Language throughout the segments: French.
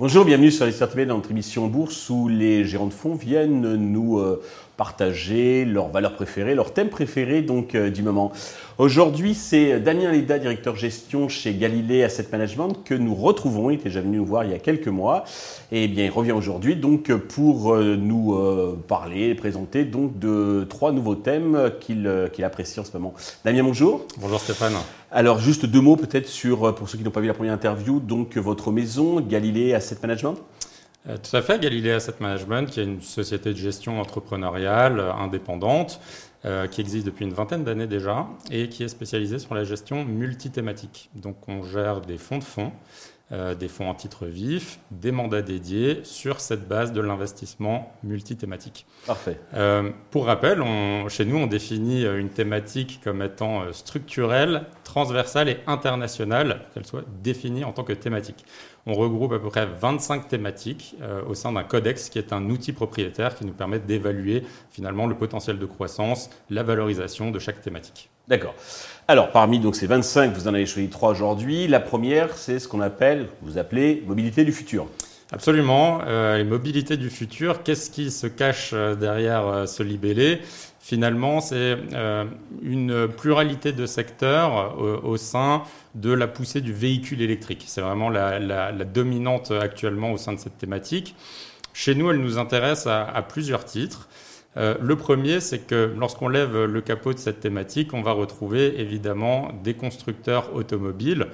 Bonjour, bienvenue sur les dans notre émission Bourse où les gérants de fonds viennent nous euh, partager leurs valeurs préférées, leurs thèmes préférés donc euh, du moment. Aujourd'hui, c'est Damien Leda, directeur gestion chez Galilée Asset Management, que nous retrouvons. Il était déjà venu nous voir il y a quelques mois. Et bien, il revient aujourd'hui donc pour euh, nous euh, parler, présenter donc de trois nouveaux thèmes qu'il apprécie en ce moment. Damien, bonjour. Bonjour Stéphane. Alors, juste deux mots peut-être sur, pour ceux qui n'ont pas vu la première interview, donc votre maison, Galilée Asset Management. Euh, tout à fait, Galilée Asset Management, qui est une société de gestion entrepreneuriale euh, indépendante, euh, qui existe depuis une vingtaine d'années déjà, et qui est spécialisée sur la gestion multithématique. Donc on gère des fonds de fonds, des fonds en titre vif, des mandats dédiés sur cette base de l'investissement multithématique. Parfait. pour rappel, chez nous, on définit une thématique comme étant structurelle, transversale et internationale, qu'elle soit définie en tant que thématique. On regroupe à peu près 25 thématiques euh, au sein d'un codex qui est un outil propriétaire qui nous permet d'évaluer finalement le potentiel de croissance, la valorisation de chaque thématique. D'accord. Alors, parmi donc ces 25, vous en avez choisi trois aujourd'hui. La première, c'est ce qu'on appelle, vous appelez mobilité du futur. Absolument. Euh, les mobilités du futur, qu'est-ce qui se cache euh, derrière ce libellé? Finalement, c'est une pluralité de secteurs au sein de la poussée du véhicule électrique. C'est vraiment la, dominante actuellement au sein de cette thématique. Chez nous, elle nous intéresse à, plusieurs titres. Euh, le premier, c'est que lorsqu'on lève le capot de cette thématique, on va retrouver évidemment des constructeurs automobiles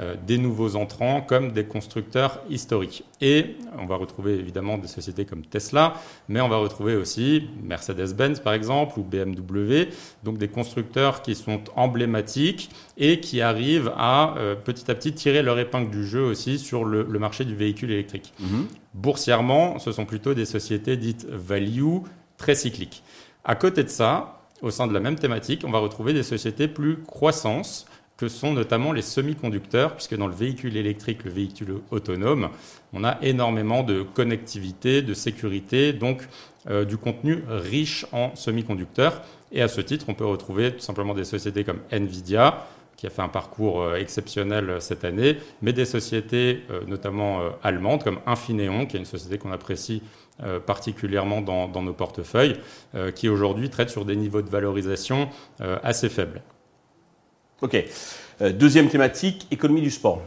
euh, des nouveaux entrants comme des constructeurs historiques. Et on va retrouver évidemment des sociétés comme Tesla, mais on va retrouver aussi Mercedes-Benz par exemple ou BMW, donc des constructeurs qui sont emblématiques et qui arrivent à euh, petit à petit tirer leur épingle du jeu aussi sur le, marché du véhicule électrique. Mhm. Boursièrement, ce sont plutôt des sociétés dites value, très cycliques. À côté de ça, au sein de la même thématique, on va retrouver des sociétés plus croissance, que sont notamment les semi-conducteurs, puisque dans le véhicule électrique, le véhicule autonome, on a énormément de connectivité, de sécurité, donc euh, du contenu riche en semi-conducteurs. Et à ce titre, on peut retrouver tout simplement des sociétés comme Nvidia, qui a fait un parcours euh, exceptionnel cette année, mais des sociétés euh, notamment allemandes comme Infineon, qui est une société qu'on apprécie particulièrement dans, dans, nos portefeuilles, qui aujourd'hui traite sur des niveaux de valorisation assez faibles. Ok. Euh, deuxième thématique, économie du sport.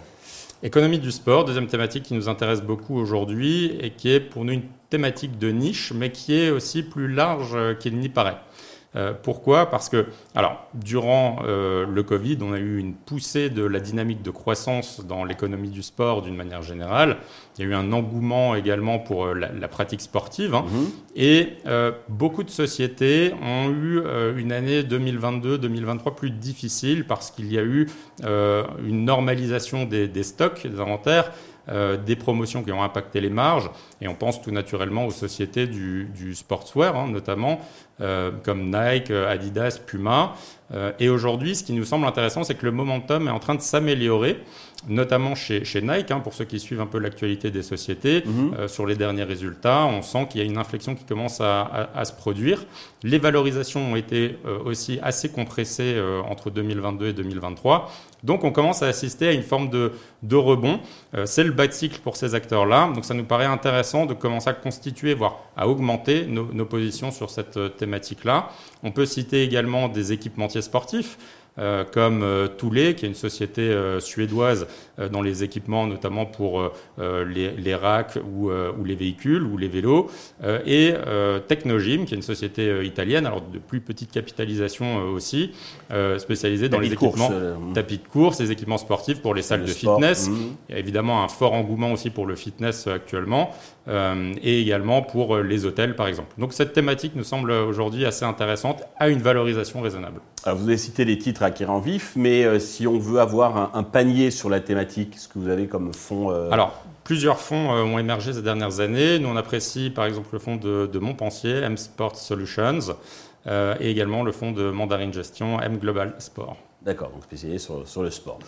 Économie du sport, deuxième thématique qui nous intéresse beaucoup aujourd'hui et qui est pour nous une thématique de niche, mais qui est aussi plus large qu'il n'y paraît. Euh, pourquoi? Parce que, alors, durant euh, le Covid, on a eu une poussée de la dynamique de croissance dans l'économie du sport d'une manière générale. Il y a eu un engouement également pour euh, la, pratique sportive. Hein. Mhm. Et beaucoup de sociétés ont eu une année 2022-2023 plus difficile parce qu'il y a eu une normalisation des, des stocks, des inventaires euh, des promotions qui ont impacté les marges, et on pense tout naturellement aux sociétés du, sportswear, hein, notamment euh, comme Nike, Adidas, Puma. Euh, et aujourd'hui, ce qui nous semble intéressant, c'est que le momentum est en train de s'améliorer notamment chez, chez Nike, hein, pour ceux qui suivent un peu l'actualité des sociétés, mhm. euh, sur les derniers résultats, on sent qu'il y a une inflexion qui commence à, à, se produire. Les valorisations ont été euh, aussi assez compressées euh, entre 2022 et 2023. Donc on commence à assister à une forme de, de rebond. C'est le bas de cycle pour ces acteurs-là. Donc ça nous paraît intéressant de commencer à constituer, voire à augmenter nos, nos positions sur cette thématique-là. On peut citer également des équipementiers sportifs. Euh, comme euh, qui est une société euh, suédoise dans les équipements, notamment pour les, racks ou, les véhicules ou les vélos, et Technogym, qui est une société italienne, alors de plus petite capitalisation aussi, spécialisée dans les équipements tapis de course, les équipements sportifs pour les salles de fitness. Mmh. Il y a évidemment un fort engouement aussi pour le fitness actuellement. Et également pour les hôtels, par exemple. Donc cette thématique nous semble aujourd'hui assez intéressante, à une valorisation raisonnable. Alors vous avez cité les titres acquérant vif, mais euh, si on veut avoir un, panier sur la thématique, ce que vous avez comme fonds euh, Alors, plusieurs fonds euh, ont émergé ces dernières années. Nous, on apprécie par exemple le fonds de, de Montpensier, M Sport Solutions, et également le fonds de Mandarin Gestion, M Global Sport. D'accord, donc spécialisé sur, le sport.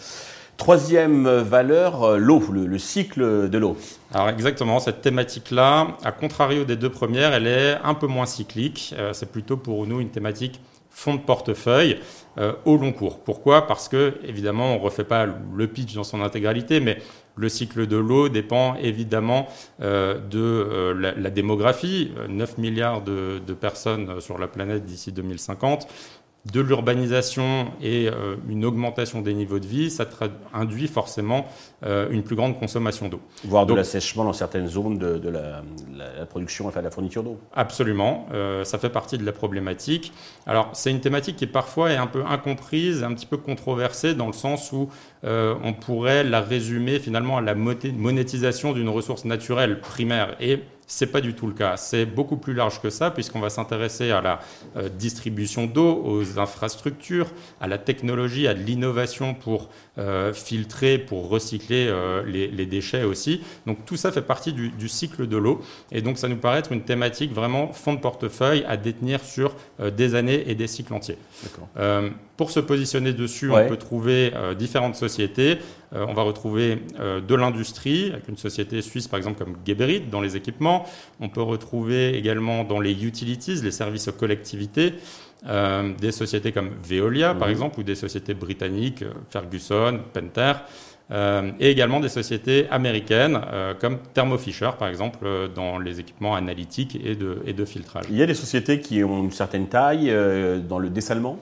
Troisième valeur, l'eau, le, cycle de l'eau. Alors exactement, cette thématique-là, à contrario des deux premières, elle est un peu moins cyclique. c'est plutôt pour nous une thématique fonds de portefeuille euh, au long cours. Pourquoi? Parce que, évidemment, on ne refait pas le pitch dans son intégralité, mais le cycle de l'eau dépend évidemment euh, de euh, la, démographie. 9 milliards de personnes sur la planète d'ici 2050 de l'urbanisation et euh, une augmentation des niveaux de vie, ça induit forcément euh, une plus grande consommation d'eau. Voire de l'assèchement dans certaines zones de, la, production, enfin de la fourniture d'eau. Absolument, euh, ça fait partie de la problématique. Alors c'est une thématique qui parfois est un peu incomprise, un petit peu controversée dans le sens où on pourrait la résumer finalement à la monétisation d'une ressource naturelle primaire. Et c'est pas du tout le cas. C'est beaucoup plus large que ça, puisqu'on va s'intéresser à la euh, distribution d'eau, aux infrastructures, à la technologie, à de l'innovation pour euh, filtrer, pour recycler euh, les, déchets aussi. Donc tout ça fait partie du, cycle de l'eau. Et donc ça nous paraît être une thématique vraiment fond de portefeuille à détenir sur des années et des cycles entiers. pour se positionner dessus, on peut trouver différentes sociétés. on va retrouver de l'industrie, avec une société suisse par exemple comme Geberit dans les équipements. On peut retrouver également dans les utilities, les services aux collectivités, euh, des sociétés comme Veolia, par mhm. exemple, ou des sociétés britanniques, euh, Ferguson, Penter, euh, et également des sociétés américaines comme Thermo Fisher, par exemple, dans les équipements analytiques et de, et de filtrage. Il y a des sociétés qui ont une certaine taille dans le dessalement?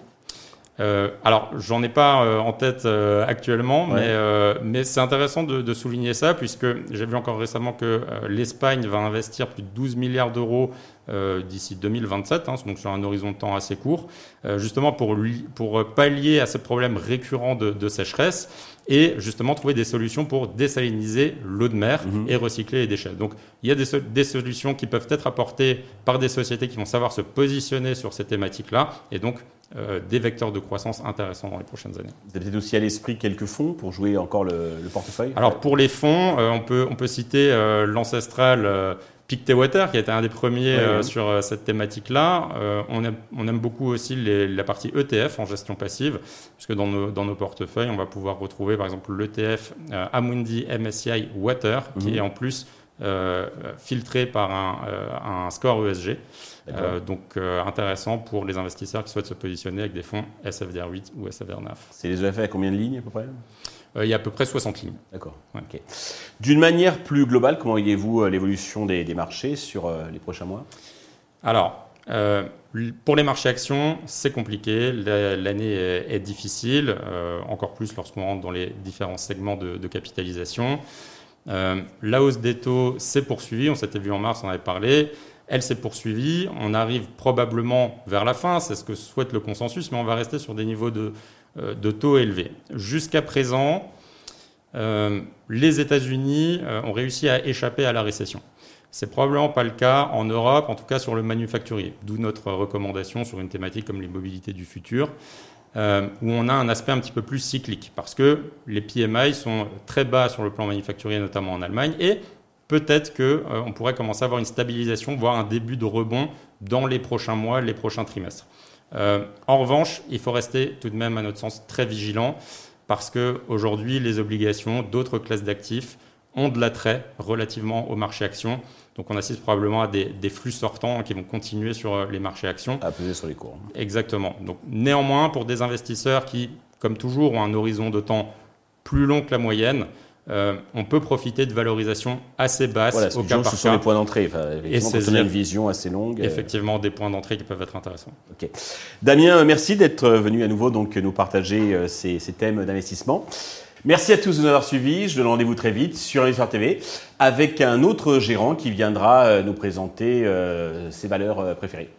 Euh, alors, j'en ai pas euh, en tête euh, actuellement, mais, mais c'est intéressant de, de, souligner ça, puisque j'ai vu encore récemment que l'Espagne va investir plus de 12 milliards d'euros d'ici 2027, hein, donc sur un horizon de temps assez court, justement pour, pour pallier à ces problèmes récurrents de, de, sécheresse et justement trouver des solutions pour désaliniser l'eau de mer mhm. et recycler les déchets. Donc, il y a des, des solutions qui peuvent être apportées par des sociétés qui vont savoir se positionner sur ces thématiques-là, et donc euh, des vecteurs de croissance intéressants dans les prochaines années. Vous avez aussi à l'esprit quelques fonds pour jouer encore le, portefeuille? Alors pour les fonds, euh, on, peut, on peut citer euh, l'ancestral Pictewater qui a été un des premiers sur cette thématique-là. On aime, on, aime, beaucoup aussi la partie ETF en gestion passive, puisque dans nos, dans nos portefeuilles, on va pouvoir retrouver par exemple l'ETF Amundi MSCI Water, qui mhm. est en plus filtré par un, un score ESG. Euh, donc euh, intéressant pour les investisseurs qui souhaitent se positionner avec des fonds SFDR8 ou SFDR9. C'est les EFA à combien de lignes à peu près? Euh, il y a à peu près 60 lignes. D'accord. D'une manière plus globale, comment voyez-vous l'évolution des, marchés sur les prochains mois? Alors, pour les marchés actions, c'est compliqué. L'année est, difficile, encore plus lorsqu'on rentre dans les différents segments de, de capitalisation. La hausse des taux s'est poursuivie. On s'était vu en mars, on avait parlé. Elle s'est poursuivie. On arrive probablement vers la fin, c'est ce que souhaite le consensus, mais on va rester sur des niveaux de, euh, taux élevés. Jusqu'à présent, euh, les États-Unis euh, ont réussi à échapper à la récession. C'est probablement pas le cas en Europe, en tout cas sur le manufacturier. D'où notre recommandation sur une thématique comme les mobilités du futur, où on a un aspect un petit peu plus cyclique, parce que les PMI sont très bas sur le plan manufacturier, notamment en Allemagne, et peut-être qu'on euh, pourrait commencer à avoir une stabilisation, voire un début de rebond dans les prochains mois, les prochains trimestres. Euh, en revanche, il faut rester tout de même, à notre sens, très vigilant parce qu'aujourd'hui, les obligations d'autres classes d'actifs ont de l'attrait relativement au marché actions. Donc on assiste probablement à des, flux sortants qui vont continuer sur euh, les marchés actions. À peser sur les cours. Exactement. Donc néanmoins, pour des investisseurs qui, comme toujours, ont un horizon de temps plus long que la moyenne, euh, on peut profiter de valorisation assez basse voilà, au cas par Ce sont les points d'entrée. et c'est une vision assez longue. Euh, Effectivement, des points d'entrée qui peuvent être intéressants. Ok. Damien, merci d'être venu à nouveau donc nous partager ces, thèmes d'investissement. Merci à tous de nous avoir suivis. Je donne rendez-vous très vite sur Investor TV avec un autre gérant qui viendra nous présenter ses valeurs préférées.